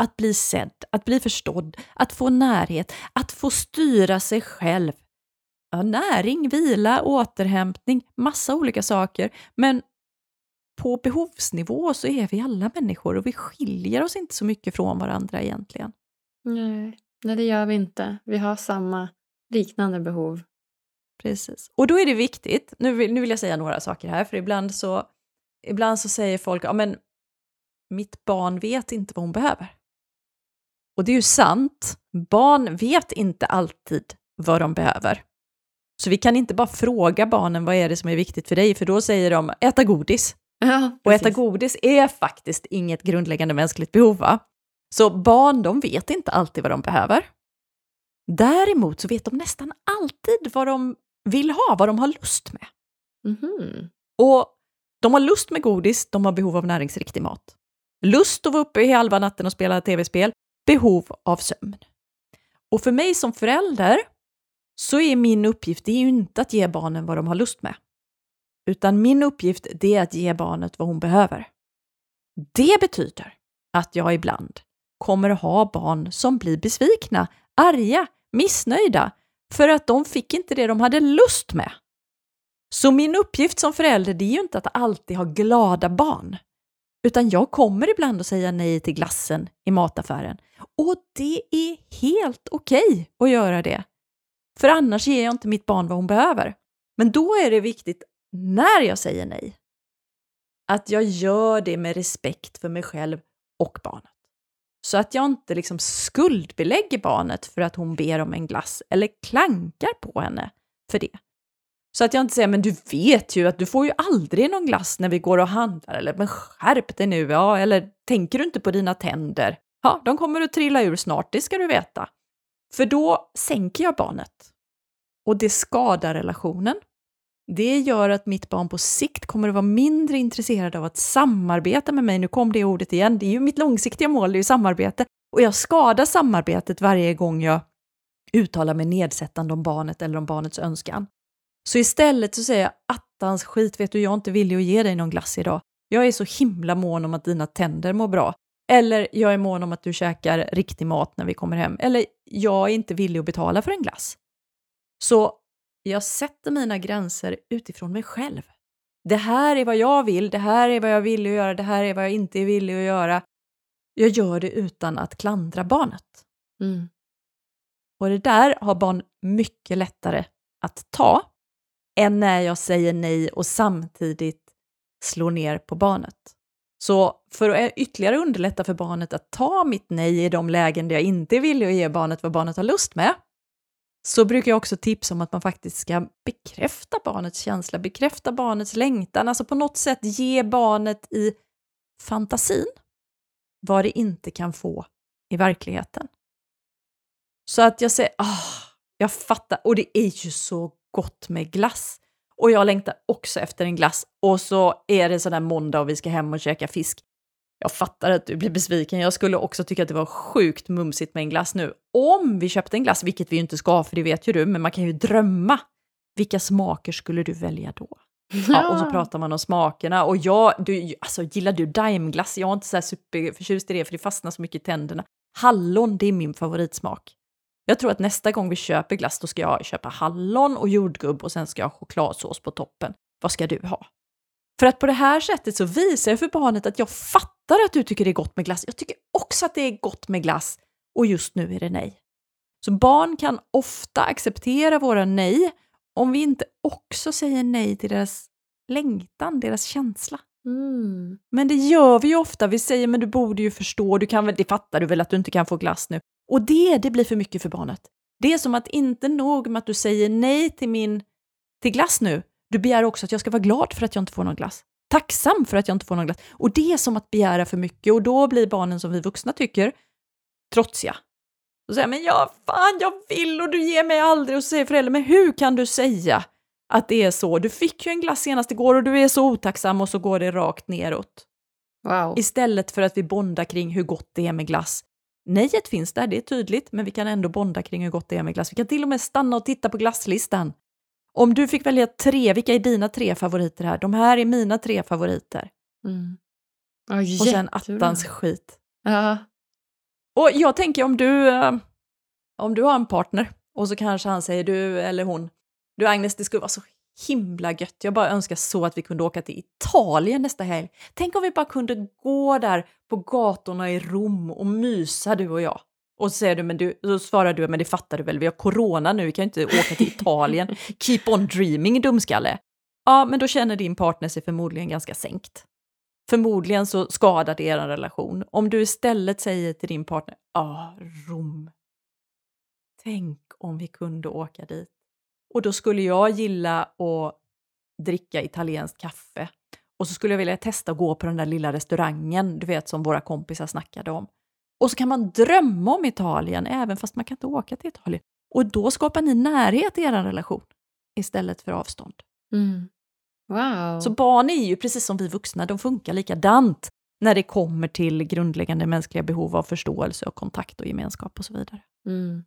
Att bli sedd, att bli förstådd, att få närhet, att få styra sig själv. Ja, näring, vila, återhämtning, massa olika saker. Men på behovsnivå så är vi alla människor och vi skiljer oss inte så mycket från varandra egentligen. Nej, nej det gör vi inte. Vi har samma liknande behov. Precis. Och då är det viktigt, nu vill, nu vill jag säga några saker här, för ibland så, ibland så säger folk, ja men mitt barn vet inte vad hon behöver. Och det är ju sant, barn vet inte alltid vad de behöver. Så vi kan inte bara fråga barnen vad är det som är viktigt för dig, för då säger de äta godis. Ja, och äta godis är faktiskt inget grundläggande mänskligt behov. Va? Så barn, de vet inte alltid vad de behöver. Däremot så vet de nästan alltid vad de vill ha, vad de har lust med. Mm-hmm. Och de har lust med godis, de har behov av näringsriktig mat. Lust att vara uppe i halva natten och spela tv-spel, behov av sömn. Och för mig som förälder så är min uppgift det är ju inte att ge barnen vad de har lust med. Utan min uppgift det är att ge barnet vad hon behöver. Det betyder att jag ibland kommer att ha barn som blir besvikna, arga, missnöjda för att de fick inte det de hade lust med. Så min uppgift som förälder det är ju inte att alltid ha glada barn, utan jag kommer ibland att säga nej till glassen i mataffären. Och det är helt okej okay att göra det. För annars ger jag inte mitt barn vad hon behöver. Men då är det viktigt när jag säger nej, att jag gör det med respekt för mig själv och barnet. Så att jag inte liksom skuldbelägger barnet för att hon ber om en glass eller klankar på henne för det. Så att jag inte säger, men du vet ju att du får ju aldrig någon glass när vi går och handlar, eller men skärp dig nu, ja, eller tänker du inte på dina tänder? Ja, de kommer att trilla ur snart, det ska du veta. För då sänker jag barnet. Och det skadar relationen. Det gör att mitt barn på sikt kommer att vara mindre intresserad av att samarbeta med mig. Nu kom det ordet igen. Det är ju mitt långsiktiga mål, det är ju samarbete. Och jag skadar samarbetet varje gång jag uttalar mig nedsättande om barnet eller om barnets önskan. Så istället så säger jag attans skit, vet du, jag är inte villig att ge dig någon glass idag. Jag är så himla mån om att dina tänder mår bra. Eller jag är mån om att du käkar riktig mat när vi kommer hem. Eller jag är inte villig att betala för en glass. Så jag sätter mina gränser utifrån mig själv. Det här är vad jag vill, det här är vad jag vill göra, det här är vad jag inte är villig att göra. Jag gör det utan att klandra barnet. Mm. Och det där har barn mycket lättare att ta än när jag säger nej och samtidigt slår ner på barnet. Så för att ytterligare underlätta för barnet att ta mitt nej i de lägen där jag inte är villig att ge barnet vad barnet har lust med, så brukar jag också tipsa om att man faktiskt ska bekräfta barnets känsla, bekräfta barnets längtan, alltså på något sätt ge barnet i fantasin vad det inte kan få i verkligheten. Så att jag säger, ah, jag fattar, och det är ju så gott med glass. Och jag längtar också efter en glass. Och så är det sån där måndag och vi ska hem och käka fisk. Jag fattar att du blir besviken. Jag skulle också tycka att det var sjukt mumsigt med en glass nu. Om vi köpte en glass, vilket vi ju inte ska, för det vet ju du, men man kan ju drömma. Vilka smaker skulle du välja då? Ja, och så pratar man om smakerna. Och jag, du, alltså, gillar du daimglass? Jag är inte så här superförtjust i det, för det fastnar så mycket i tänderna. Hallon, det är min favoritsmak. Jag tror att nästa gång vi köper glass, då ska jag köpa hallon och jordgubb och sen ska jag ha chokladsås på toppen. Vad ska du ha? För att på det här sättet så visar jag för barnet att jag fattar att du tycker det är gott med glass. Jag tycker också att det är gott med glass och just nu är det nej. Så barn kan ofta acceptera våra nej om vi inte också säger nej till deras längtan, deras känsla. Mm. Men det gör vi ju ofta. Vi säger men du borde ju förstå, du kan väl, det fattar du väl att du inte kan få glass nu. Och det, det blir för mycket för barnet. Det är som att inte nog med att du säger nej till min till glass nu, du begär också att jag ska vara glad för att jag inte får någon glass. Tacksam för att jag inte får någon glass. Och det är som att begära för mycket och då blir barnen som vi vuxna tycker trotsiga. Och säger men ja, fan jag vill och du ger mig aldrig. Och så säger föräldrar, men hur kan du säga att det är så? Du fick ju en glass senast igår och du är så otacksam och så går det rakt neråt. Wow. Istället för att vi bondar kring hur gott det är med glass. Nejet finns där, det är tydligt, men vi kan ändå bonda kring hur gott det är med glass. Vi kan till och med stanna och titta på glasslistan. Om du fick välja tre, vilka är dina tre favoriter här? De här är mina tre favoriter. Mm. Ja, Och sen attans skit. Ja. Och jag tänker om du, eh, om du har en partner och så kanske han säger du eller hon, du Agnes det skulle vara så himla gött, jag bara önskar så att vi kunde åka till Italien nästa helg. Tänk om vi bara kunde gå där på gatorna i Rom och mysa du och jag. Och så säger du, men du, så svarar du, men det fattar du väl, vi har corona nu, vi kan ju inte åka till Italien. [laughs] Keep on dreaming, dumskalle. Ja, men då känner din partner sig förmodligen ganska sänkt. Förmodligen så skadar det er relation. Om du istället säger till din partner, ja, ah, Rom. Tänk om vi kunde åka dit. Och då skulle jag gilla att dricka italienskt kaffe. Och så skulle jag vilja testa att gå på den där lilla restaurangen, du vet som våra kompisar snackade om. Och så kan man drömma om Italien, även fast man kan inte åka till Italien. Och då skapar ni närhet i er relation istället för avstånd. Mm. Wow. Så barn är ju precis som vi vuxna, de funkar likadant när det kommer till grundläggande mänskliga behov av förståelse och kontakt och gemenskap och så vidare. Mm.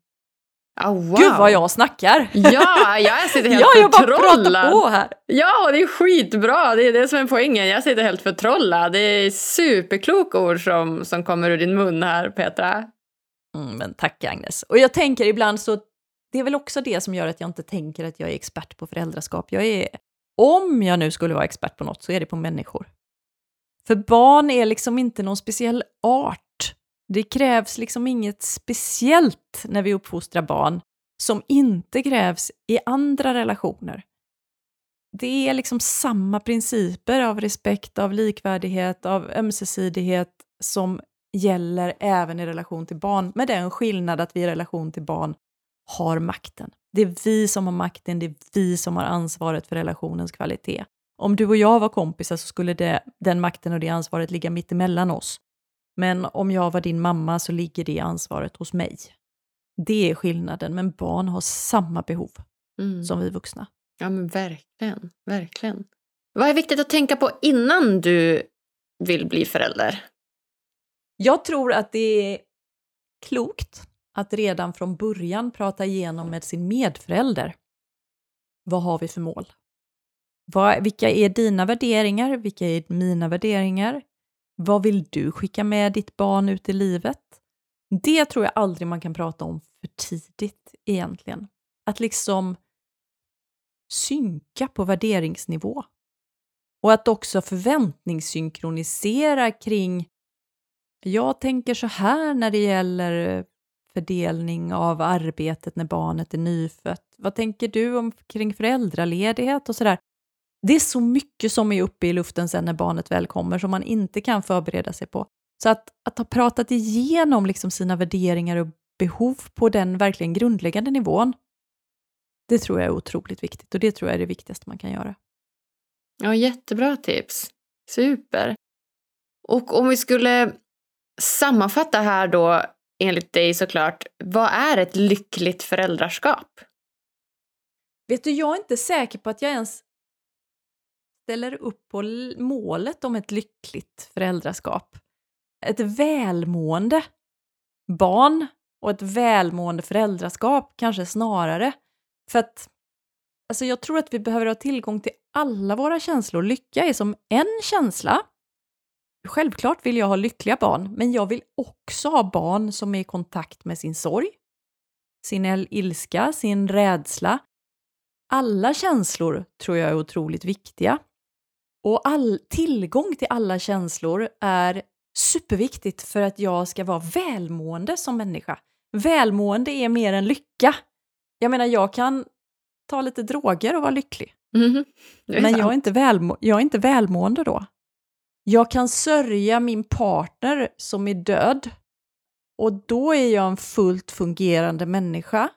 Oh, wow. Gud vad jag snackar! Ja, jag sitter [laughs] helt ja, jag bara förtrollad. på här. Ja, det är skitbra. Det är det som är poängen. Jag sitter helt förtrollad. Det är superkloka ord som, som kommer ur din mun här, Petra. Mm, men tack Agnes. Och jag tänker ibland så, det är väl också det som gör att jag inte tänker att jag är expert på föräldraskap. Jag är, om jag nu skulle vara expert på något så är det på människor. För barn är liksom inte någon speciell art. Det krävs liksom inget speciellt när vi uppfostrar barn som inte krävs i andra relationer. Det är liksom samma principer av respekt, av likvärdighet, av ömsesidighet som gäller även i relation till barn, med den skillnad att vi i relation till barn har makten. Det är vi som har makten, det är vi som har ansvaret för relationens kvalitet. Om du och jag var kompisar så skulle det, den makten och det ansvaret ligga mitt emellan oss. Men om jag var din mamma så ligger det ansvaret hos mig. Det är skillnaden, men barn har samma behov Mm. som vi vuxna. Ja, men verkligen. Verkligen. Vad är viktigt att tänka på innan du vill bli förälder? Jag tror att det är klokt att redan från början prata igenom med sin medförälder. Vad har vi för mål? Vad, vilka är dina värderingar? Vilka är mina värderingar? Vad vill du skicka med ditt barn ut i livet? Det tror jag aldrig man kan prata om för tidigt egentligen. Att liksom synka på värderingsnivå. Och att också förväntningssynkronisera kring jag tänker så här när det gäller fördelning av arbetet när barnet är nyfött. Vad tänker du om kring föräldraledighet och sådär? Det är så mycket som är uppe i luften sen när barnet väl kommer som man inte kan förbereda sig på. Så att, att ha pratat igenom liksom sina värderingar och behov på den verkligen grundläggande nivån, det tror jag är otroligt viktigt och det tror jag är det viktigaste man kan göra. Ja, jättebra tips. Super. Och om vi skulle sammanfatta här då, enligt dig såklart, vad är ett lyckligt föräldraskap? Vet du, jag är inte säker på att jag ens ställer upp på målet om ett lyckligt föräldraskap. Ett välmående barn och ett välmående föräldraskap kanske snarare. För att alltså jag tror att vi behöver ha tillgång till alla våra känslor. Lycka är som en känsla. Självklart vill jag ha lyckliga barn, men jag vill också ha barn som är i kontakt med sin sorg, sin il- ilska, sin rädsla. Alla känslor tror jag är otroligt viktiga. Och all, tillgång till alla känslor är superviktigt för att jag ska vara välmående som människa. välmående är mer än lycka. Jag menar, jag kan ta lite droger och vara lycklig. Är Men sant. jag är, inte välmo- jag är inte välmående då. Jag kan sörja min partner som är död och då är jag en fullt fungerande människa.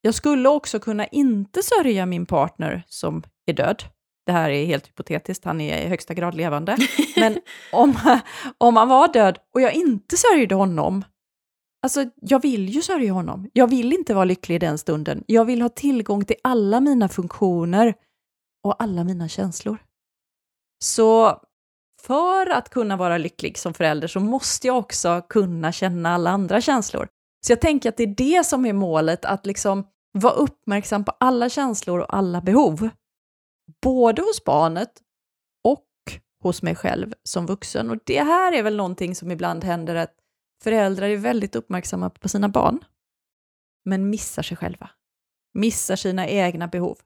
Jag skulle också kunna inte sörja min partner som är död. Det här är helt hypotetiskt, han är i högsta grad levande. [laughs] Men om, om han var död och jag inte sörjde honom, alltså jag vill ju sörja honom. Jag vill inte vara lycklig i den stunden. Jag vill ha tillgång till alla mina funktioner och alla mina känslor. Så för att kunna vara lycklig som förälder så måste jag också kunna känna alla andra känslor. Så jag tänker att det är det som är målet, att liksom vara uppmärksam på alla känslor och alla behov. Både hos barnet och hos mig själv som vuxen. Och det här är väl någonting som ibland händer att föräldrar är väldigt uppmärksamma på sina barn, men missar sig själva. Missar sina egna behov.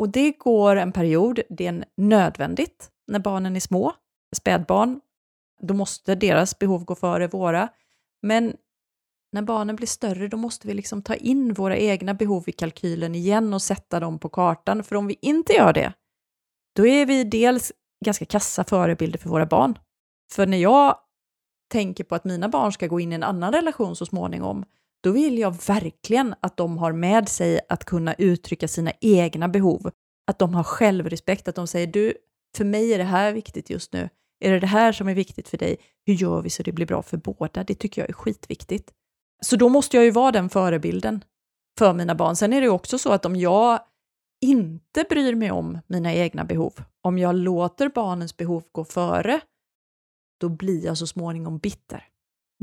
Och det går en period, det är nödvändigt när barnen är små, spädbarn, då måste deras behov gå före våra. Men när barnen blir större, då måste vi liksom ta in våra egna behov i kalkylen igen och sätta dem på kartan. För om vi inte gör det, då är vi dels ganska kassa förebilder för våra barn. För när jag tänker på att mina barn ska gå in i en annan relation så småningom, då vill jag verkligen att de har med sig att kunna uttrycka sina egna behov. Att de har självrespekt, att de säger du, för mig är det här viktigt just nu. Är det det här som är viktigt för dig? Hur gör vi så det blir bra för båda? Det tycker jag är skitviktigt. Så då måste jag ju vara den förebilden för mina barn. Sen är det ju också så att om jag inte bryr mig om mina egna behov, om jag låter barnens behov gå före, då blir jag så småningom bitter.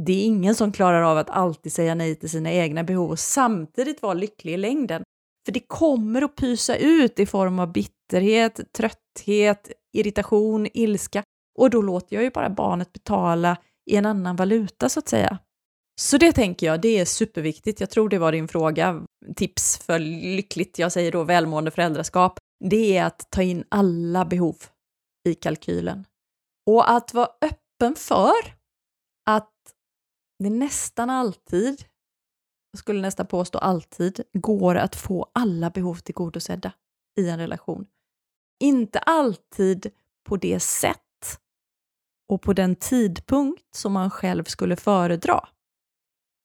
Det är ingen som klarar av att alltid säga nej till sina egna behov och samtidigt vara lycklig i längden. För det kommer att pysa ut i form av bitterhet, trötthet, irritation, ilska och då låter jag ju bara barnet betala i en annan valuta så att säga. Så det tänker jag, det är superviktigt. Jag tror det var din fråga. Tips för lyckligt, jag säger då välmående föräldraskap, det är att ta in alla behov i kalkylen. Och att vara öppen för att det nästan alltid, jag skulle nästan påstå alltid, går att få alla behov tillgodosedda i en relation. Inte alltid på det sätt och på den tidpunkt som man själv skulle föredra.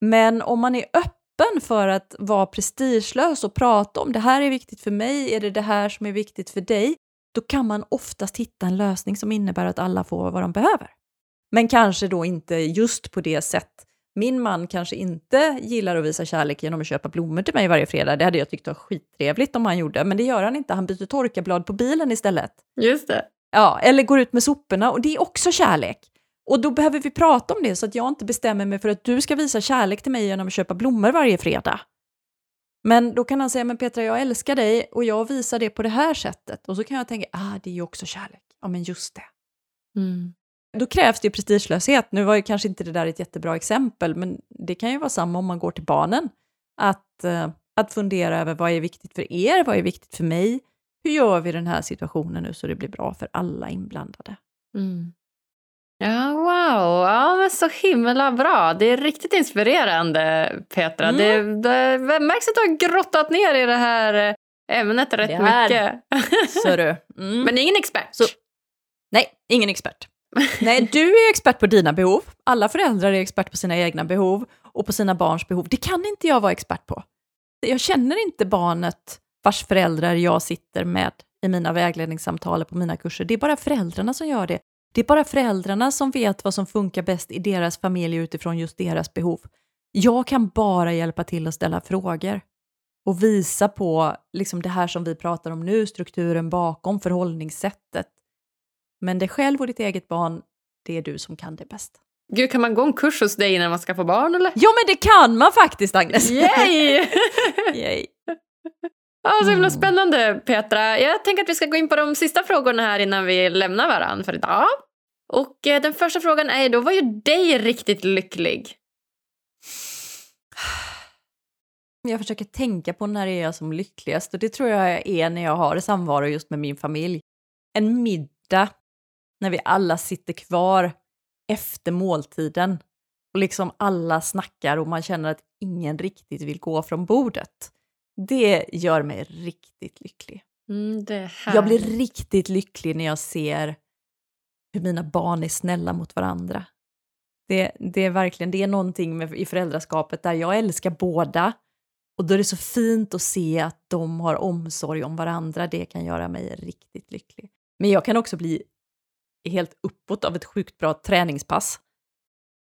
Men om man är öppen för att vara prestigelös och prata om det här är viktigt för mig, är det det här som är viktigt för dig? Då kan man oftast hitta en lösning som innebär att alla får vad de behöver. Men kanske då inte just på det sätt. Min man kanske inte gillar att visa kärlek genom att köpa blommor till mig varje fredag. Det hade jag tyckt var skittrevligt om han gjorde, men det gör han inte. Han byter torkarblad på bilen istället. Just det. Ja, eller går ut med soporna och det är också kärlek. Och då behöver vi prata om det så att jag inte bestämmer mig för att du ska visa kärlek till mig genom att köpa blommor varje fredag. Men då kan han säga, men Petra, jag älskar dig och jag visar det på det här sättet. Och så kan jag tänka, ah, det är ju också kärlek. Ja, men just det. Mm. Då krävs det ju prestigelöshet. Nu var ju kanske inte det där ett jättebra exempel, men det kan ju vara samma om man går till barnen. Att, eh, att fundera över vad är viktigt för er, vad är viktigt för mig? Hur gör vi den här situationen nu så det blir bra för alla inblandade? Mm. Ja, wow. Ja, men så himla bra. Det är riktigt inspirerande, Petra. Mm. Det, det märks att du har grottat ner i det här ämnet rätt Det här. mycket. Så du. [laughs] Mm. Men ingen expert. Så- Nej, ingen expert. Nej, [laughs] du är expert på dina behov. Alla föräldrar är expert på sina egna behov och på sina barns behov. Det kan inte jag vara expert på. Jag känner inte barnet vars föräldrar jag sitter med i mina vägledningssamtal på mina kurser. Det är bara föräldrarna som gör det. Det är bara föräldrarna som vet vad som funkar bäst i deras familj utifrån just deras behov. Jag kan bara hjälpa till att ställa frågor och visa på liksom det här som vi pratar om nu, strukturen bakom förhållningssättet. Men dig själv och ditt eget barn, det är du som kan det bäst. Gud, kan man gå en kurs hos dig innan man ska få barn eller? Ja, men det kan man faktiskt, Agnes! Yay! [laughs] Yay. Ja, så himla Mm. spännande, Petra. Jag tänker att vi ska gå in på de sista frågorna här innan vi lämnar varandra för idag. Och eh, den första frågan är då, vad gör dig riktigt lycklig? Jag försöker tänka på när det är jag som lyckligast och det tror jag är när jag har samvaro just med min familj. En middag när vi alla sitter kvar efter måltiden och liksom alla snackar och man känner att ingen riktigt vill gå från bordet. Det gör mig riktigt lycklig. Mm, Jag blir riktigt lycklig när jag ser hur mina barn är snälla mot varandra. Det, det är verkligen det är någonting med, i föräldraskapet där jag älskar båda och då är det så fint att se att de har omsorg om varandra. Det kan göra mig riktigt lycklig. Men jag kan också bli helt uppåt av ett sjukt bra träningspass.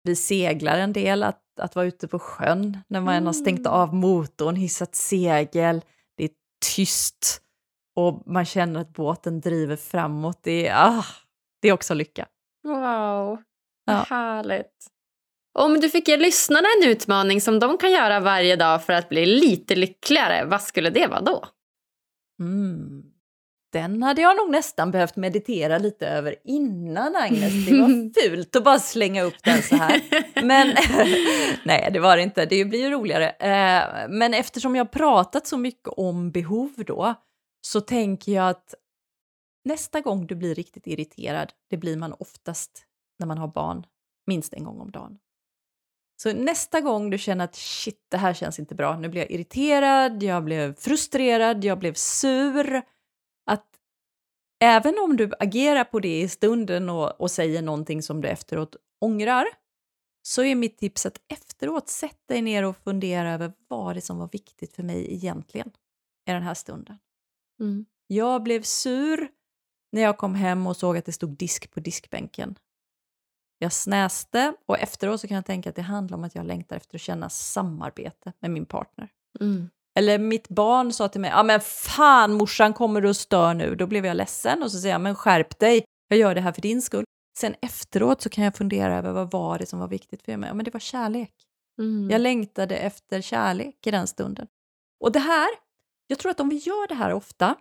Vi seglar en del, att, att vara ute på sjön när man har stängt Mm. av motorn, hissat segel, det är tyst och man känner att båten driver framåt. Det är, ah, det är också lycka. Wow, Ja. härligt. Om du fick ge lyssnarna en utmaning som de kan göra varje dag för att bli lite lyckligare, vad skulle det vara då? Mm. Den hade jag nog nästan behövt meditera lite över innan Agnes. Det var [laughs] fult att bara slänga upp den så här. Men [laughs] nej, det var det inte. Det blir ju roligare. Eh, Men eftersom jag har pratat så mycket om behov då, så tänker jag att nästa gång du blir riktigt irriterad, det blir man oftast när man har barn, minst en gång om dagen. Så nästa gång du känner att shit, det här känns inte bra, nu blir jag irriterad, jag blev frustrerad, jag blev sur, även om du agerar på det i stunden och, och säger någonting som du efteråt ångrar, så är mitt tips att efteråt sätt dig ner och fundera över vad det som var viktigt för mig egentligen i den här stunden. Mm. Jag blev sur när jag kom hem och såg att det stod disk på diskbänken. Jag snäste och efteråt så kan jag tänka att det handlar om att jag längtar efter att känna samarbete med min partner. Mm. Eller mitt barn sa till mig, ja men fan morsan kommer du och stör nu? Då blev jag ledsen och så säger jag, men skärp dig, jag gör det här för din skull. Sen efteråt så kan jag fundera över vad var det som var viktigt för mig? Ja men det var kärlek. Mm. Jag längtade efter kärlek i den stunden. Och det här, jag tror att om vi gör det här ofta,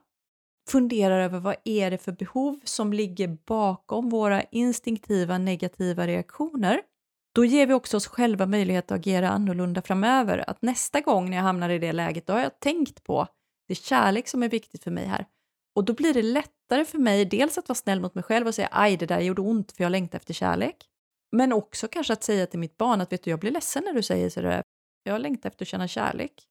funderar över vad är det för behov som ligger bakom våra instinktiva negativa reaktioner, då ger vi också oss själva möjlighet att agera annorlunda framöver. Att nästa gång när jag hamnar i det läget, då har jag tänkt på det är kärlek som är viktigt för mig här. Och då blir det lättare för mig dels att vara snäll mot mig själv och säga aj det där gjorde ont för jag längtar efter kärlek. Men också kanske att säga till mitt barn att vet du jag blir ledsen när du säger sådär. Jag längtar efter att känna kärlek.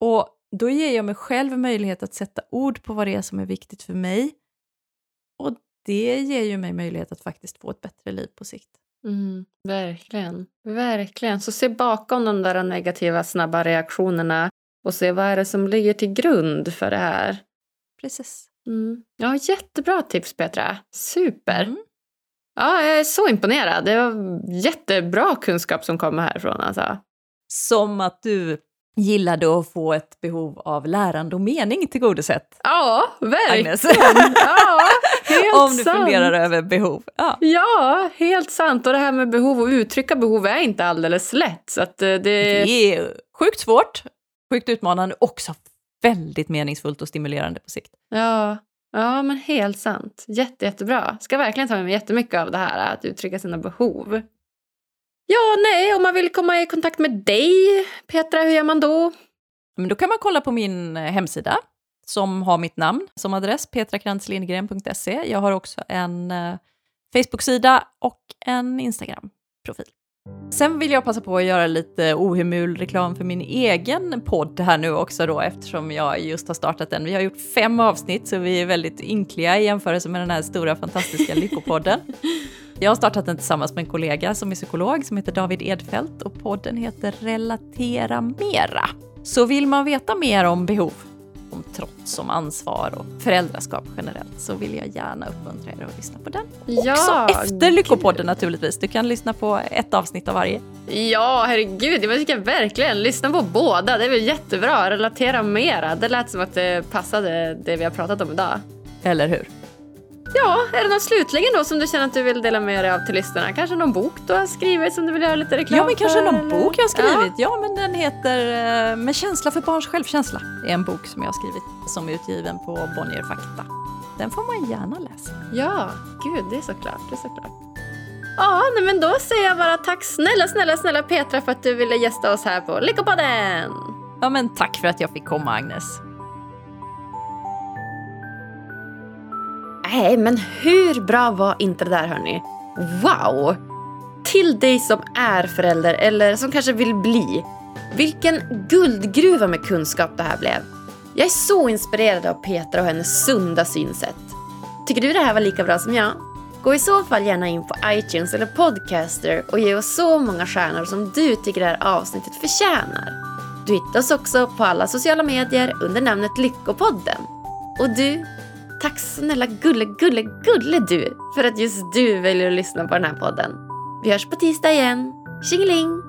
Och då ger jag mig själv möjlighet att sätta ord på vad det är som är viktigt för mig. Och det ger ju mig möjlighet att faktiskt få ett bättre liv på sikt. Mm, verkligen. Verkligen. Så se bakom de där negativa snabba reaktionerna och se vad är det som ligger till grund för det här. Precis. Mm. Ja, jättebra tips Petra. Super. Mm. Ja, jag är så imponerad. Det var jättebra kunskap som kommer härifrån. Alltså. Som att du gillade att få ett behov av lärande och mening tillgodosett. Ja, verkligen. Agnes. Ja, helt Om du sant. funderar över behov. Ja. Ja, helt sant. Och det här med behov och uttrycka behov är inte alldeles lätt. Så eh, det... Det är sjukt svårt, sjukt utmanande, också väldigt meningsfullt och stimulerande på sikt. Ja, ja, men helt sant. Jätte, jättebra. Ska verkligen ta med mig jättemycket av det här, att uttrycka sina behov. Ja, nej, om man vill komma i kontakt med dig, Petra, hur gör man då? Men då kan man kolla på min eh, hemsida som har mitt namn som adress, petrakrantzlindgren.se. Jag har också en eh, Facebook-sida och en Instagram-profil. Sen vill jag passa på att göra lite ohemul reklam för min egen podd här nu också då eftersom jag just har startat den. Vi har gjort fem avsnitt så vi är väldigt ynkliga i jämförelse med den här stora fantastiska Lyckopodden. [laughs] Jag har startat den tillsammans med en kollega som är psykolog som heter David Edfelt och podden heter Relatera Mera. Så vill man veta mer om behov, om trots, om ansvar och föräldraskap generellt så vill jag gärna uppmuntra er att lyssna på den. Ja, Också efter Lyckopodden naturligtvis. Du kan lyssna på ett avsnitt av varje. Ja, herregud, jag tycker verkligen. Lyssna på båda, det är väl jättebra. Relatera mera. Det lät som att det passade det vi har pratat om idag. Eller hur? Ja, är det något slutligen då som du känner att du vill dela med dig av till lyssnarna? Kanske någon bok du har skrivit som du vill göra lite reklam Ja, men kanske för, någon bok jag har skrivit. Ja. men den heter eh, Med känsla för barns självkänsla. Det är en bok som jag har skrivit som är utgiven på Bonnier Fakta. Den får man gärna läsa. Ja, gud, det är såklart. Det är såklart. Ja, nej, men då säger jag bara tack snälla, snälla, snälla Petra för att du ville gästa oss här på Lyckopodden. Ja, men tack för att jag fick komma, Agnes. Nej, men hur bra var inte det där hörni? Wow! till dig som är förälder eller som kanske vill bli. Vilken guldgruva med kunskap det här blev. Jag är så inspirerad av Petra och hennes sunda synsätt. Tycker du det här var lika bra som jag? Gå i så fall gärna in på iTunes eller Podcaster och ge oss så många stjärnor som du tycker det här avsnittet förtjänar. Du hittar oss också på alla sociala medier under namnet Lyckopodden. Och du, tack snälla gulle, gulle, gulle du för att just du väljer att lyssna på den här podden. Vi hörs på tisdag igen. Tjingeling!